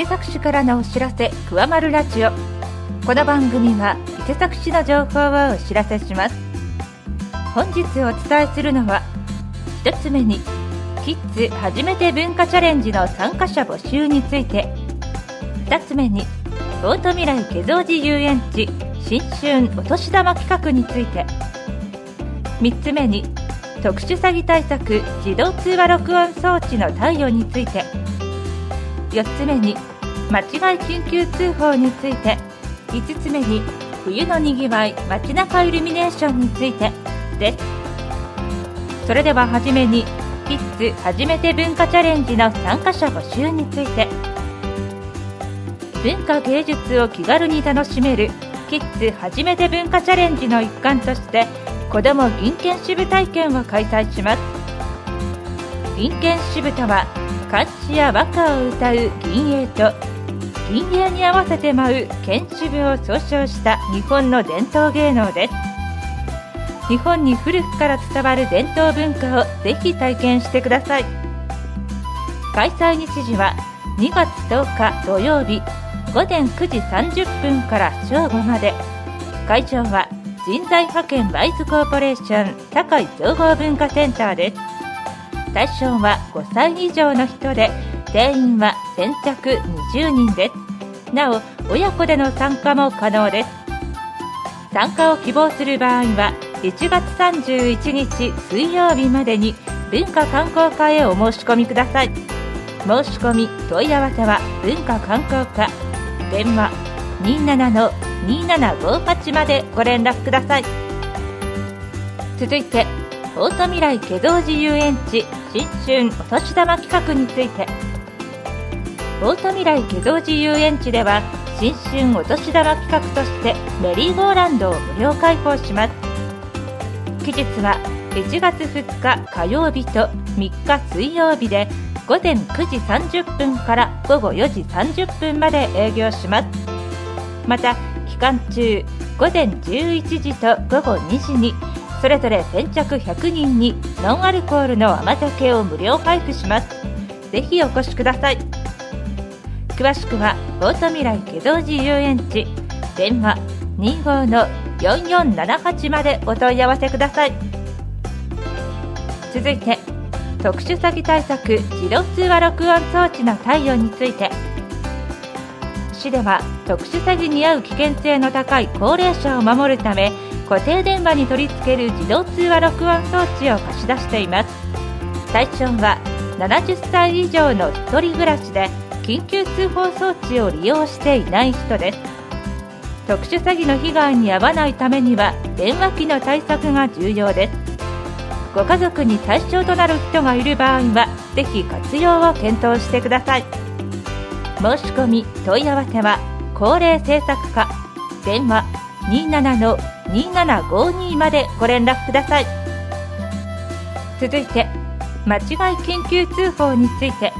伊勢崎市からのお知らせくわまるラジオ。この番組は伊勢崎市の情報をお知らせします。本日お伝えするのは1つ目にキッズ初めて文化チャレンジの参加者募集について。2つ目にオート未来化造寺遊園地新春お年玉企画について。3つ目に特殊詐欺対策自動通話録音装置の貸与について。4つ目に間違い緊急通報について5つ目に冬のにぎわい街中イルミネーションについてです。それでははじめにキッズ初めて文化チャレンジの参加者募集について。文化芸術を気軽に楽しめるキッズ初めて文化チャレンジの一環として子ども銀券支部体験を開催します。銀券支部とは漢詩や和歌を歌う銀影と銀影に合わせて舞う剣支部を総称した日本の伝統芸能です。日本に古くから伝わる伝統文化をぜひ体験してください。開催日時は2月10日土曜日午前9時30分から正午まで。会場は人材派遣ワイズコーポレーション堺総合文化センターです。対象は5歳以上の人で定員は先着20人です。なお親子での参加も可能です。参加を希望する場合は1月31日水曜日までに文化観光課へお申し込みください。申し込み問い合わせは文化観光課。電話27-2758までご連絡ください。続いてオート未来化造寺遊園地新春お年玉企画について。オート未来化造寺遊園地では新春お年玉企画としてメリーゴーランドを無料開放します。期日は1月2日火曜日と3日水曜日で午前9時30分から午後4時30分まで営業します。また期間中午前11時と午後2時にそれぞれ先着100人にノンアルコールの甘酒を無料配布します。ぜひお越しください。詳しくはオート未来化造寺遊園地電話25-4478までお問い合わせください。続いて特殊詐欺対策自動通話録音装置の貸与について。市では特殊詐欺に遭う危険性の高い高齢者を守るため固定電話に取り付ける自動通話録音装置を貸し出しています。対象は70歳以上の1人暮らしで緊急通報装置を利用していない人です。特殊詐欺の被害に遭わないためには電話機の対策が重要です。ご家族に対象となる人がいる場合はぜひ活用を検討してください。申し込み問い合わせは高齢政策課電話27-2752までご連絡ください。続いて間違い緊急通報について。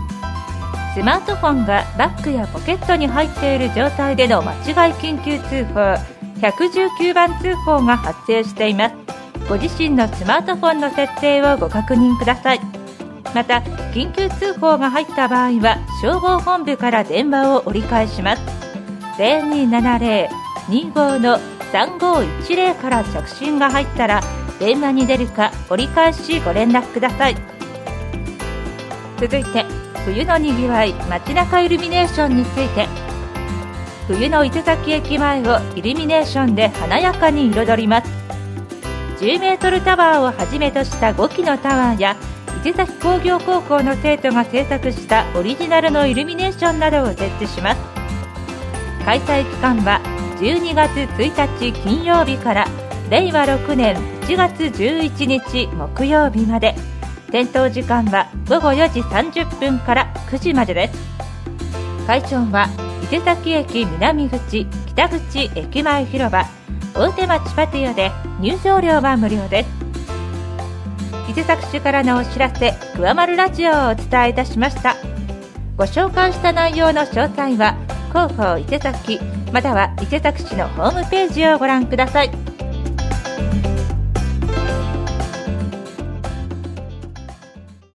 スマートフォンがバッグやポケットに入っている状態での間違い緊急通報119番通報が発生しています。ご自身のスマートフォンの設定をご確認ください。また緊急通報が入った場合は消防本部から電話を折り返します。0270-25-3510から着信が入ったら電話に出るか折り返しご連絡ください。続いて冬のにぎわい街中イルミネーションについて冬の伊勢崎駅前をイルミネーションで華やかに彩ります。10メートルタワーをはじめとした5基のタワーや伊勢崎工業高校の生徒が制作したオリジナルのイルミネーションなどを設置します。開催期間は12月1日金曜日から令和6年1月11日木曜日まで。点灯時間は午後4時30分から9時までです。会場は伊勢崎駅南口北口駅前広場大手町パティオで入場料は無料です。伊勢崎市からのお知らせ「くわまるラジオ」をお伝えいたしました。ご紹介した内容の詳細は広報伊勢崎または伊勢崎市のホームページをご覧ください。